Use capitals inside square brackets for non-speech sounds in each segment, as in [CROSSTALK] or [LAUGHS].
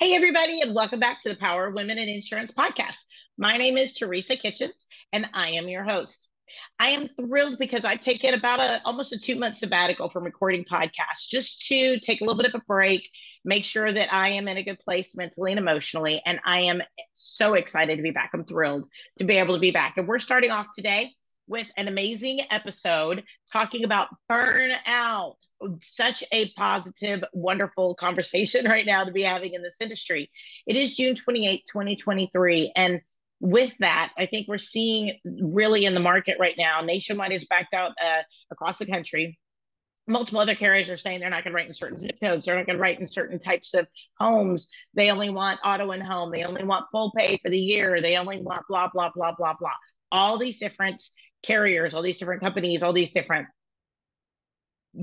Hey, everybody, and welcome back to the Power of Women in Insurance podcast. My name is Teresa Kitchens, and I am your host. I am thrilled because I've taken about a almost a two month sabbatical from recording podcasts just to take a little bit of a break, make sure that I am in a good place mentally and emotionally. And I am so excited to be back. I'm thrilled to be able to be back. And we're starting off today with an amazing episode talking about burnout. Such a positive, wonderful conversation [LAUGHS] right now to be having in this industry. It is June 28, 2023. And with that, I think we're seeing really in the market right now, Nationwide is backed out uh, across the country. Multiple other carriers are saying they're not going to write in certain zip codes. They're not going to write in certain types of homes. They only want auto and home. They only want full pay for the year. They only want blah, blah, blah, blah, blah. All these different carriers, all these different companies, all these different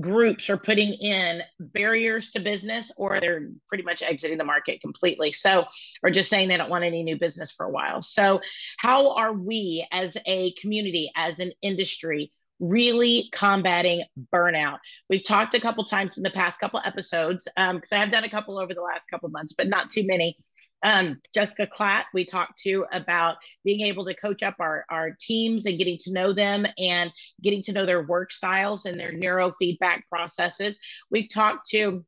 groups are putting in barriers to business or they're pretty much exiting the market completely. So, or just saying they don't want any new business for a while. So, how are we as a community, as an industry, really combating burnout? We've talked a couple times in the past couple episodes because um, I have done a couple over the last couple months, but not too many um, Jessica Klatt, we talked to about being able to coach up our, our teams and getting to know them and getting to know their work styles and their neurofeedback processes. We've talked to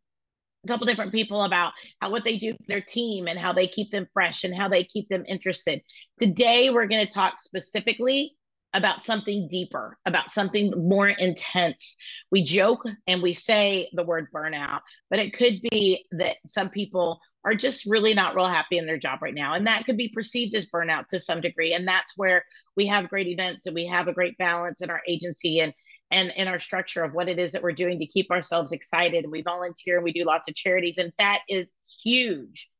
a couple different people about how what they do for their team and how they keep them fresh and how they keep them interested. Today, we're going to talk specifically about something deeper, about something more intense. We joke and we say the word burnout, but it could be that some people are just really not real happy in their job right now. And that could be perceived as burnout to some degree. And that's where we have great events and we have a great balance in our agency and and in our structure of what it is that we're doing to keep ourselves excited. And we volunteer and we do lots of charities. And that is huge.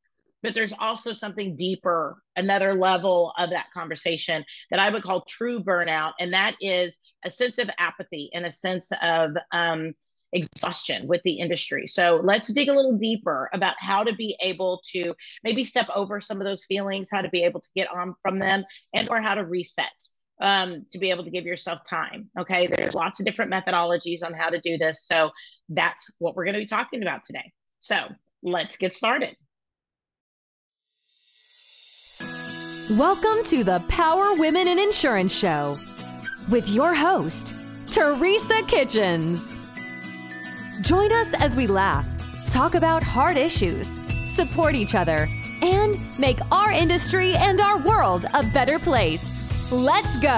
But there's also something deeper, another level of that conversation that I would call true burnout. And that is a sense of apathy and a sense of um, exhaustion with the industry. So let's dig a little deeper about how to be able to maybe step over some of those feelings, how to be able to get on from them, and or how to reset um, to be able to give yourself time. Okay, there's lots of different methodologies on how to do this. So that's what we're going to be talking about today. So let's get started. Welcome to the Power Women in Insurance Show with your host, Teresa Kitchens. Join us as we laugh, talk about hard issues, support each other, and make our industry and our world a better place. Let's go.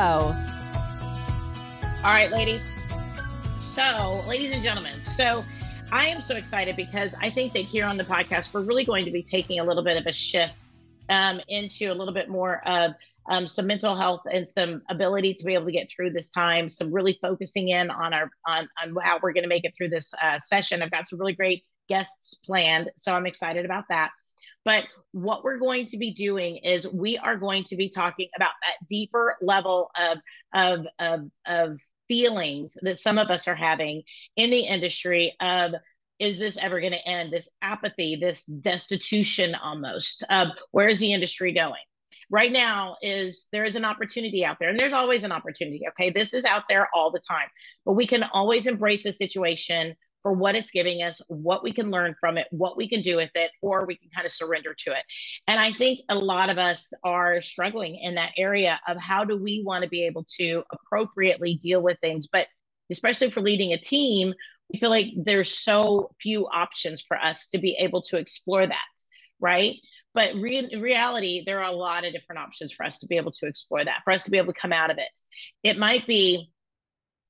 All right, ladies. So, ladies and gentlemen, so I am so excited because I think that here on the podcast, we're really going to be taking a little bit of a shift um, into a little bit more of um, some mental health and some ability to be able to get through this time. Some really focusing in on our on on how we're going to make it through this uh, session. I've got some really great guests planned, so I'm excited about that. But what we're going to be doing is we are going to be talking about that deeper level of of of, of feelings that some of us are having in the industry of is this ever going to end? This apathy this destitution almost where is the industry going? Right now is there is an opportunity out there and there's always an opportunity okay? This is out there all the time but we can always embrace a situation for what it's giving us what we can learn from it what we can do with it or we can kind of surrender to it. And i think a lot of us are struggling in that area of how do we want to be able to appropriately deal with things but especially for leading a team we feel like there's so few options for us to be able to explore that right but re- reality, there are a lot of different options for us to be able to explore that, for us to be able to come out of it. It might be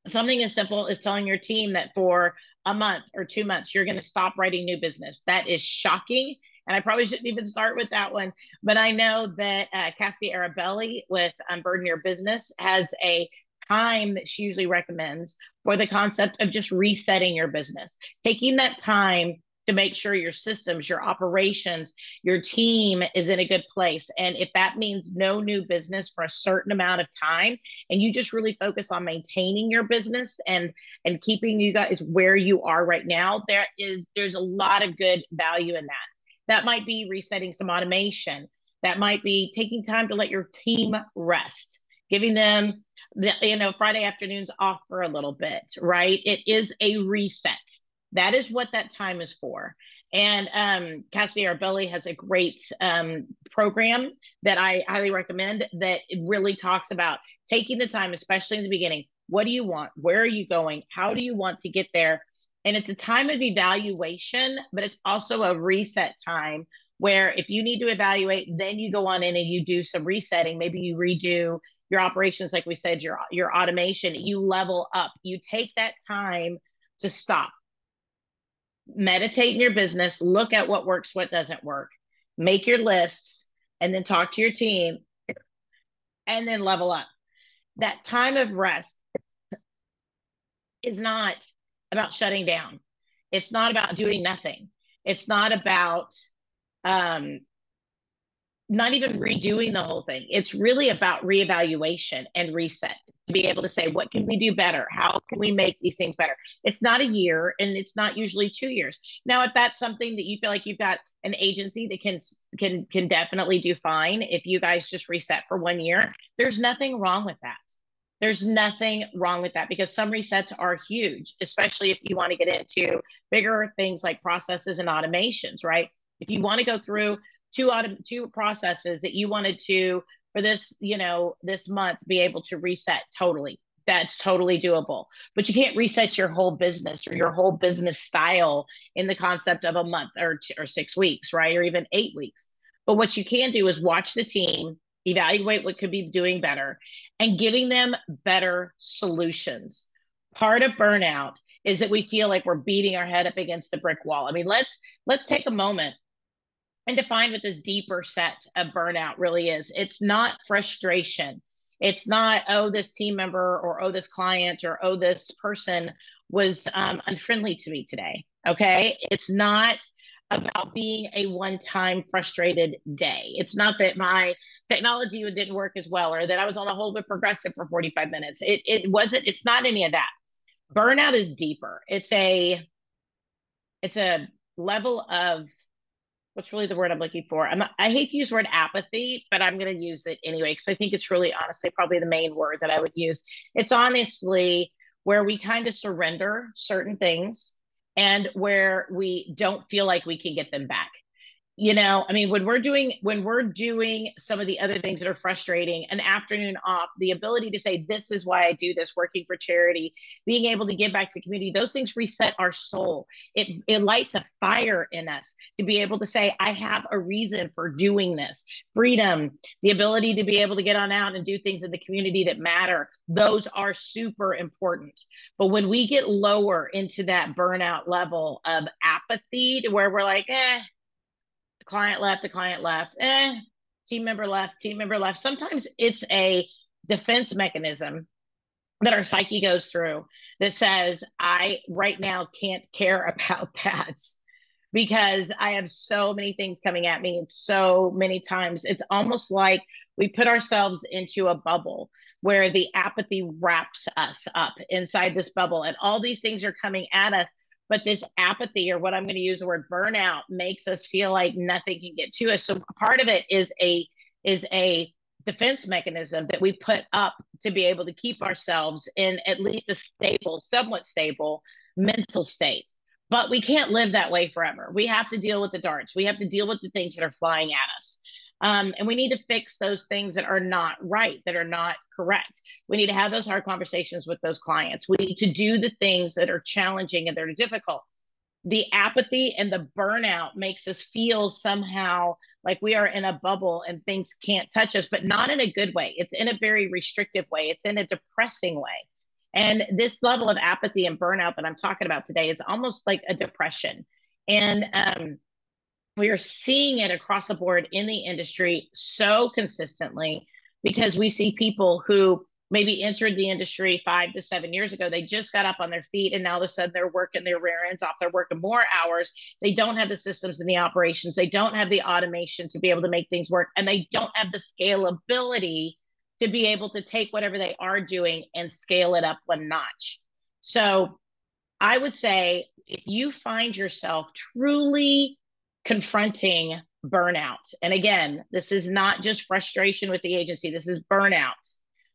something as simple as telling your team that for a month or two months, you're going to stop writing new business. That is shocking. And I probably shouldn't even start with that one. But I know that uh, Cassie Arabelli with Unburden Your Business has a time that she usually recommends for the concept of just resetting your business, taking that time to make sure your systems, your operations, your team is in a good place. And if that means no new business for a certain amount of time, and you just really focus on maintaining your business and and keeping you guys where you are right now, there is there's a lot of good value in that. That might be resetting some automation. That might be taking time to let your team rest, giving them the, you know Friday afternoons off for a little bit, right? It is a reset that is what that time is for. And um, Cassidy Arbelli has a great um, program that I highly recommend that really talks about taking the time, especially in the beginning. What do you want? Where are you going? How do you want to get there? And it's a time of evaluation, but it's also a reset time where if you need to evaluate, then you go on in and you do some resetting. Maybe you redo your operations, like we said, your your automation. You level up. You take that time to stop, meditate in your business, look at what works, what doesn't work, make your lists, and then talk to your team, and then level up. That time of rest is not about shutting down. It's not about doing nothing. It's not about um, not even redoing the whole thing. It's really about reevaluation and reset to be able to say, what can we do better? How can we make these things better? It's not a year and it's not usually two years. Now, if that's something that you feel like you've got an agency that can can can definitely do fine if you guys just reset for one year, there's nothing wrong with that. There's nothing wrong with that because some resets are huge, especially if you want to get into bigger things like processes and automations, right? If you want to go through two auto, two processes that you wanted to for this, you know, this month be able to reset totally. That's totally doable. But you can't reset your whole business or your whole business style in the concept of a month or or 6 weeks, right? Or even 8 weeks. But what you can do is watch the team, evaluate what could be doing better and giving them better solutions. Part of burnout is that we feel like we're beating our head up against the brick wall. I mean, let's let's take a moment and define what this deeper set of burnout really is. It's not frustration. It's not, oh, this team member or oh, this client or oh, this person was um, unfriendly to me today. Okay. It's not about being a one time frustrated day. It's not that my technology didn't work as well or that I was on a hold with progressive for 45 minutes. It, it wasn't, it's not any of that. Burnout is deeper. It's a, it's a level of what's really the word I'm looking for? I'm, I hate to use the word apathy, but I'm going to use it anyway because I think it's really honestly probably the main word that I would use. It's honestly where we kind of surrender certain things and where we don't feel like we can get them back you know i mean when we're doing when we're doing some of the other things that are frustrating an afternoon off the ability to say this is why i do this working for charity being able to give back to the community those things reset our soul. It it lights a fire in us to be able to say i have a reason for doing this. Freedom the ability to be able to get on out and do things in the community that matter those are super important. But when we get lower into that burnout level of apathy to where we're like eh client left, a client left, eh, team member left, team member left. Sometimes it's a defense mechanism that our psyche goes through that says, I right now can't care [LAUGHS] about that because I have so many things coming at me and so many times. It's almost like we put ourselves into a bubble where the apathy wraps us up inside this bubble and all these things are coming at us but this apathy or what i'm going to use the word burnout makes us feel like nothing can get to us. So part of it is a is a defense mechanism that we put up to be able to keep ourselves in at least a stable somewhat stable mental state. But we can't live that way forever. We have to deal with the darts. We have to deal with the things that are flying at us um, and we need to fix those things that are not right, that are not correct. We need to have those hard conversations with those clients. We need to do the things that are challenging and that are difficult. The apathy and the burnout makes us feel somehow like we are in a bubble and things can't touch us, but not in a good way. It's in a very restrictive way, it's in a depressing way. And this level of apathy and burnout that I'm talking about today is almost like a depression. And um, we are seeing it across the board in the industry so consistently because we see people who maybe entered the industry five to seven years ago. They just got up on their feet and now all of a sudden they're working their rear ends off. They're working more hours. They don't have the systems and the operations. They don't have the automation to be able to make things work. And they don't have the scalability to be able to take whatever they are doing and scale it up one notch. So I would say if you find yourself truly confronting burnout. And again, this is not just frustration with the agency, this is burnout.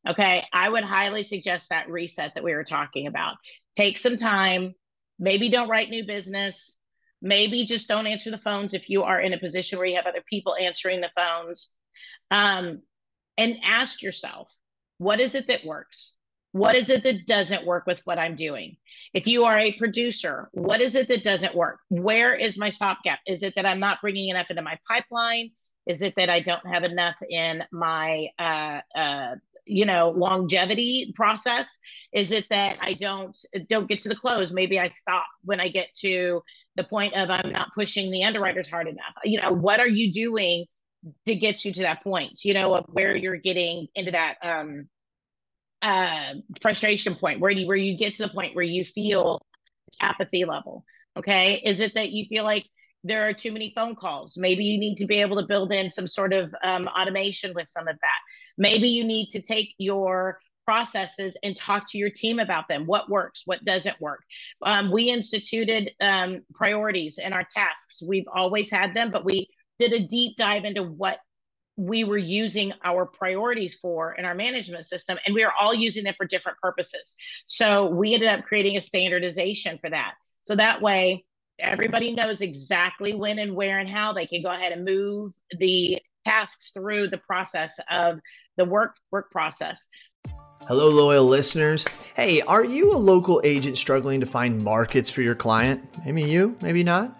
Okay. I would highly suggest that reset that we were talking about. Take some time, maybe don't write new business. Maybe just don't answer the phones if you are in a position where you have other people answering the phones. Um, and ask yourself, what is it that works? What is it that doesn't work with what I'm doing? If you are a producer, what is it that doesn't work? Where is my stopgap? Is it that I'm not bringing enough into my pipeline? Is it that I don't have enough in my uh, uh, you know longevity process is it that i don't don't get to the close maybe i stop when i get to the point of i'm not pushing the underwriters hard enough you know what are you doing to get you to that point you know of where you're getting into that um uh frustration point where you where you get to the point where you feel apathy level okay is it that you feel like there are too many phone calls. Maybe you need to be able to build in some sort of um, automation with some of that. Maybe you need to take your processes and talk to your team about them. What works, what doesn't work. Um, we instituted um, priorities in our tasks. We've always had them, but we did a deep dive into what we were using our priorities for in our management system, and we are all using them for different purposes. So we ended up creating a standardization for that. So that way, everybody knows exactly when and where and how they can go ahead and move the tasks through the process of the work work process. Hello, loyal listeners. Hey, are you a local agent struggling to find markets for your client? Maybe you, maybe not.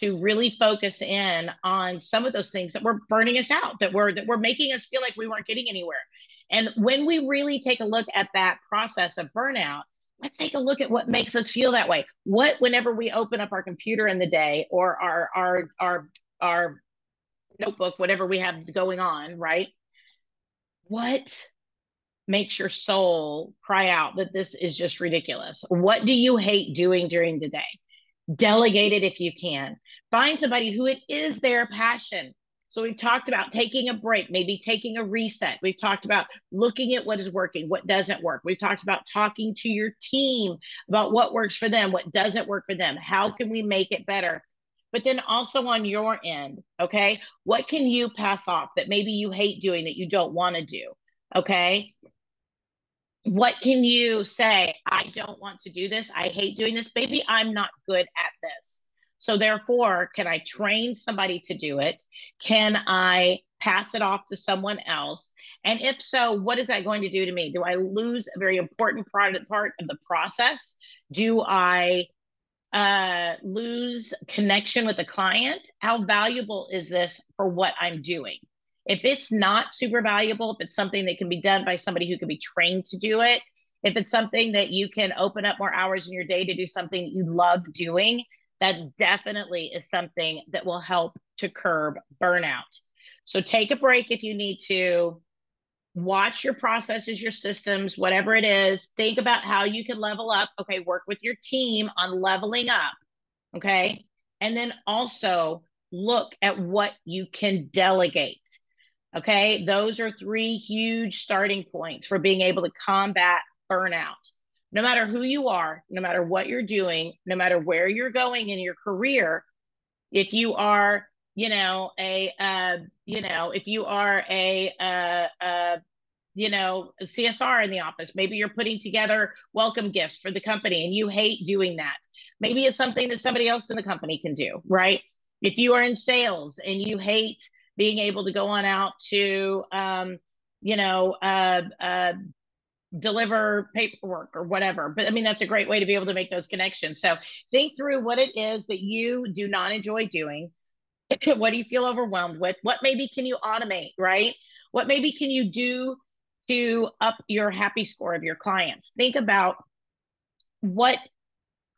to really focus in on some of those things that were burning us out, that were that were making us feel like we weren't getting anywhere. And when we really take a look at that process of burnout, let's take a look at what makes us feel that way. What whenever we open up our computer in the day or our our our our notebook, whatever we have going on, right? What makes your soul cry out that this is just ridiculous? What do you hate doing during the day? Delegate it if you can. Find somebody who it is their passion. So we've talked about taking a break, maybe taking a reset. We've talked about looking at what is working, what doesn't work. We've talked about talking to your team about what works for them, what doesn't work for them. How can we make it better? But then also on your end, okay, what can you pass off that maybe you hate doing that you don't want to do? Okay. What can you say? I don't want to do this. I hate doing this. Maybe I'm not good at this. So therefore, can I train somebody to do it? Can I pass it off to someone else? And if so, what is that going to do to me? Do I lose a very important part of the process? Do I uh, lose connection with the client? How valuable is this for what I'm doing? If it's not super valuable, if it's something that can be done by somebody who can be trained to do it, if it's something that you can open up more hours in your day to do something you love doing, that definitely is something that will help to curb burnout. So take a break if you need to. Watch your processes, your systems, whatever it is. Think about how you can level up. Okay, work with your team on leveling up. Okay. And then also look at what you can delegate. Okay. Those are three huge starting points for being able to combat burnout no matter who you are, no matter what you're doing, no matter where you're going in your career, if you are, you know, a, uh, you know, if you are a, uh, uh, you know, CSR in the office, maybe you're putting together welcome gifts for the company and you hate doing that. Maybe it's something that somebody else in the company can do, right? If you are in sales and you hate being able to go on out to, um, you know, uh, uh, deliver paperwork or whatever. But I mean, that's a great way to be able to make those connections. So think through what it is that you do not enjoy doing. [CLEARS THROAT] what do you feel overwhelmed with? What maybe can you automate, right? What maybe can you do to up your happy score of your clients? Think about what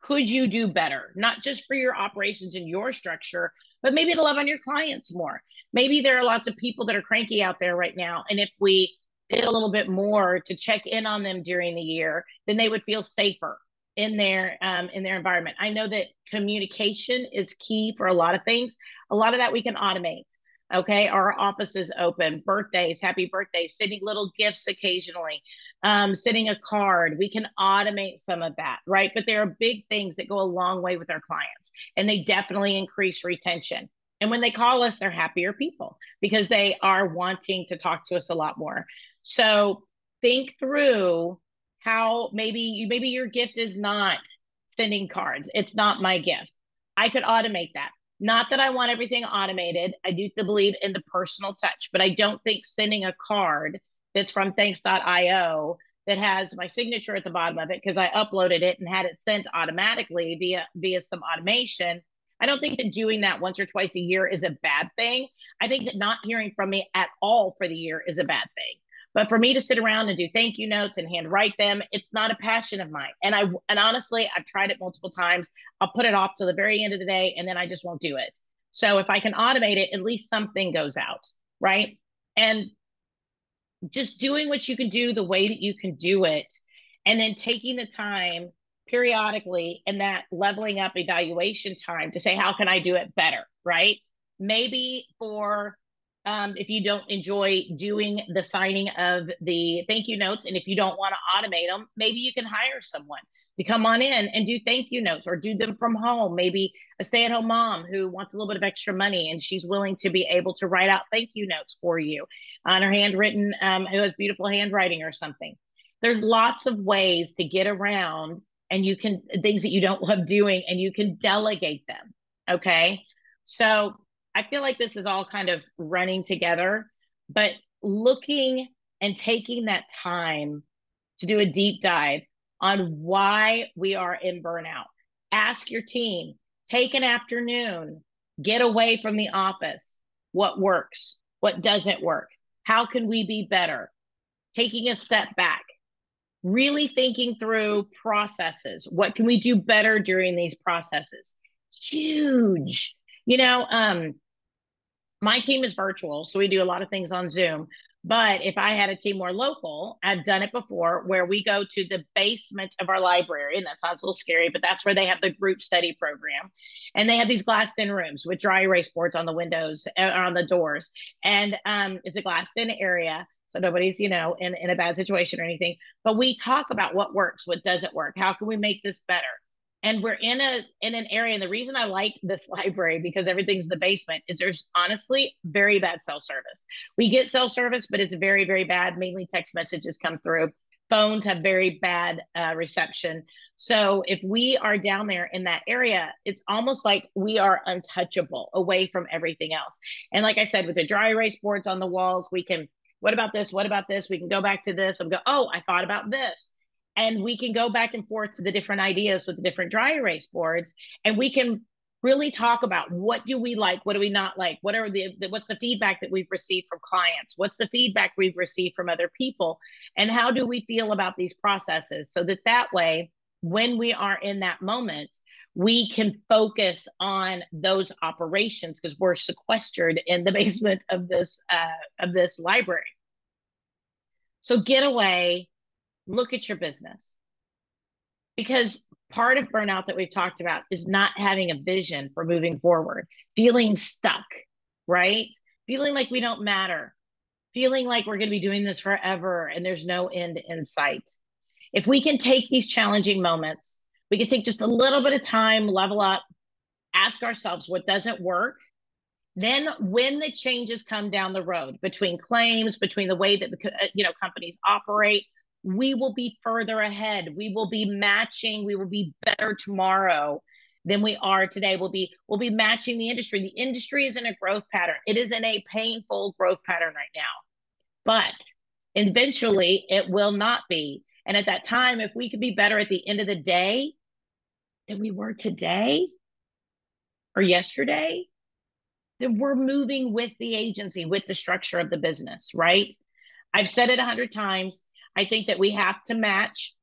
could you do better, not just for your operations and your structure, but maybe to love on your clients more. Maybe there are lots of people that are cranky out there right now. And if we did a little bit more to check in on them during the year, then they would feel safer in their um, in their environment. I know that communication is key for a lot of things. A lot of that we can automate. Okay, our office is open. Birthdays, happy birthdays, sending little gifts occasionally, um, sending a card. We can automate some of that, right? But there are big things that go a long way with our clients, and they definitely increase retention. And when they call us, they're happier people because they are wanting to talk to us a lot more. So think through how maybe you maybe your gift is not sending cards. It's not my gift. I could automate that. Not that I want everything automated. I do believe in the personal touch, but I don't think sending a card that's from thanks.io that has my signature at the bottom of it because I uploaded it and had it sent automatically via via some automation I don't think that doing that once or twice a year is a bad thing. I think that not hearing from me at all for the year is a bad thing. But for me to sit around and do thank you notes and handwrite them, it's not a passion of mine. And I and honestly, I've tried it multiple times. I'll put it off to the very end of the day and then I just won't do it. So if I can automate it, at least something goes out, right? And just doing what you can do the way that you can do it and then taking the time periodically in that leveling up evaluation time to say, how can I do it better? Right. Maybe for um, if you don't enjoy doing the signing of the thank you notes, and if you don't want to automate them, maybe you can hire someone to come on in and do thank you notes or do them from home. Maybe a stay at home mom who wants a little bit of extra money and she's willing to be able to write out thank you notes for you on her handwritten, um, who has beautiful handwriting or something. There's lots of ways to get around and you can things that you don't love doing and you can delegate them. Okay. So I feel like this is all kind of running together, but looking and taking that time to do a deep dive on why we are in burnout. Ask your team, take an afternoon, get away from the office. What works? What doesn't work? How can we be better? Taking a step back, really thinking through processes. What can we do better during these processes? Huge. You know, um, my team is virtual, so we do a lot of things on Zoom. But if I had a team more local, I've done it before where we go to the basement of our library. And that sounds a little scary, but that's where they have the group study program. And they have these glassed in rooms with dry erase boards on the windows, uh, on the doors. And um, it's a glassed in area so nobody's you know in, in a bad situation or anything but we talk about what works what doesn't work how can we make this better and we're in a in an area and the reason i like this [LAUGHS] library because everything's in the basement is there's honestly very bad cell service we get cell service but it's very very bad mainly text messages come through phones have very bad uh, reception so if we are down there in that area it's almost like we are untouchable away from everything else and like i said with the dry erase boards on the walls we can what about this? What about this? We can go back to this and go, oh, I thought about this. And we can go back and forth to the different ideas with the different dry erase boards. And we can really talk about what do we like what do we not like what are the, the, what's the feedback that we've received from clients what's the feedback we've received from other people and how do we feel about these processes so that that way when we are in that moment we can focus on those operations because we're sequestered in the [LAUGHS] basement of this uh, of this library. So get away, look at your business, because part of burnout that we've talked about is not having a vision for moving forward, feeling stuck, right? Feeling like we don't matter, feeling like we're going to be doing this forever and there's no end in sight. If we can take these challenging moments we can take just a little bit of time, level up, ask ourselves what doesn't work. Then, when the changes come down the road between claims, between the way that the uh, you know companies operate, we will be further ahead. We will be matching. We will be better tomorrow than we are today. We'll be we'll be matching the industry. The industry is in a growth pattern. It is in a painful growth pattern right now, but eventually it will not be. And at that time, if we could be better at the end of the day, than we were today or yesterday, then we're moving with the agency, with the structure of the business, right? I've said it a hundred times. I think that we have to match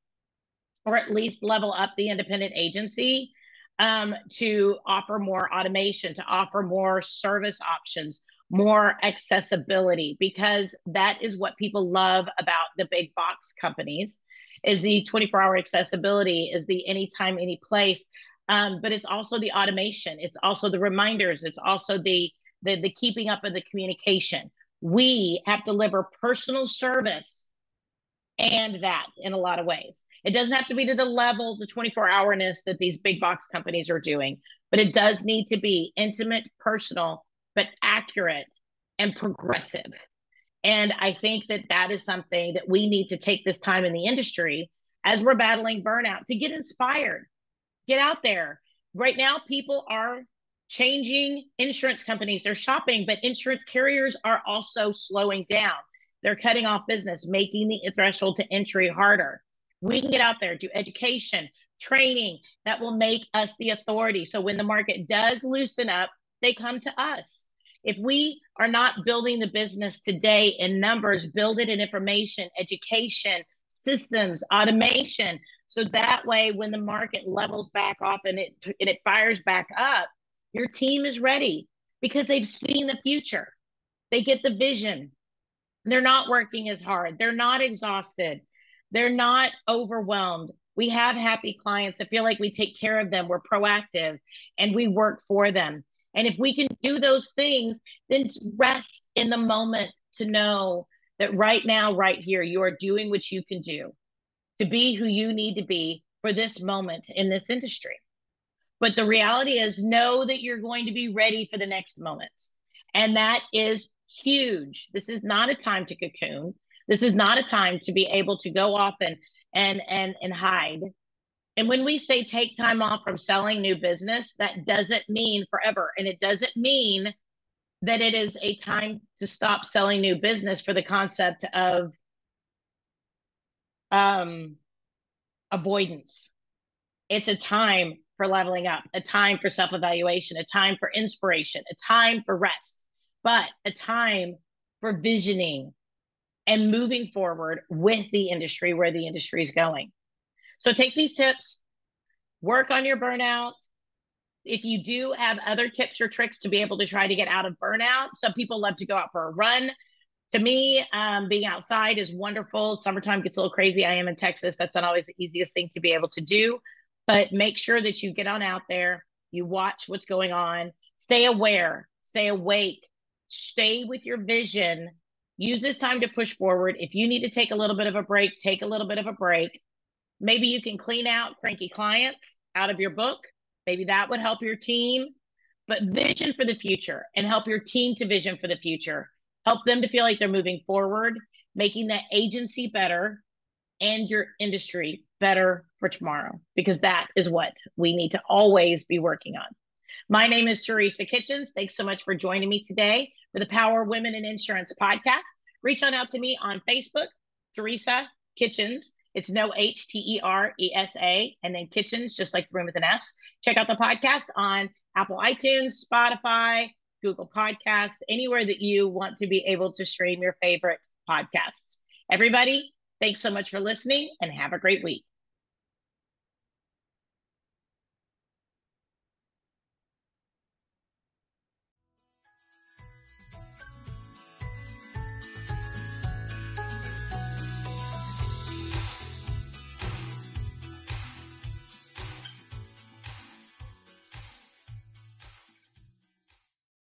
or at least level up the independent agency um, to offer more automation, to offer more service options, more accessibility because that is what people love about the big box companies is the 24 hour accessibility is the anytime any place um, but it's also the automation. It's also the reminders. It's also the, the the keeping up of the communication. We have to deliver personal service and that in a lot of ways it doesn't have to be to the level the 24 hourness that these big box companies are doing but it does need to be intimate personal but accurate and progressive and I think that that is something that we need to take this time in the industry as we're battling burnout to get inspired, get out there. Right now, people are changing insurance companies, they're shopping, but insurance carriers are also slowing down. They're cutting off business, making the threshold to entry harder. We can get out there, do education, training that will make us the authority. So when the market does loosen up, they come to us. If we are not building the business today in numbers, build it in information, education, systems, automation. So that way, when the market levels back off and it, and it fires back up, your team is ready because they've seen the future. They get the vision. They're not working as hard. They're not exhausted. They're not overwhelmed. We have happy clients that feel like we take care of them. We're proactive and we work for them. And if we can do those things, then rest in the moment to know that right now, right here, you are doing what you can do to be who you need to be for this moment in this industry. But the reality is, know that you're going to be ready for the next moment. And that is huge. This is not a time to cocoon. This is not a time to be able to go off and and and and hide. And when we say take time off from selling new business, that doesn't mean forever. And it doesn't mean that it is a time to stop selling new business for the concept of um, avoidance. It's a time for leveling up, a time for self evaluation, a time for inspiration, a time for rest, but a time for visioning and moving forward with the industry where the industry is going. So take these tips, work on your burnout. If you do have other tips or tricks to be able to try to get out of burnout, some people love to go out for a run. To me, um, being outside is wonderful. Summertime gets a little crazy. I am in Texas. That's not always the easiest thing to be able to do, but make sure that you get on out there, you watch what's going on, stay aware, stay awake, stay with your vision. Use this time to push forward. If you need to take a little bit of a break, take a little bit of a break. Maybe you can clean out cranky clients out of your book. Maybe that would help your team. But vision for the future and help your team to vision for the future. Help them to feel like they're moving forward, making that agency better and your industry better for tomorrow, because that is what we need to always be working on. My name is Teresa Kitchens. Thanks so much for joining me today for the Power Women in Insurance podcast. Reach on out to me on Facebook, Teresa Kitchens. It's no H T E R E S A, and then kitchens, just like the room with an S. Check out the podcast on Apple iTunes, Spotify, Google Podcasts, anywhere that you want to be able to stream your favorite podcasts. Everybody, thanks so much for listening and have a great week.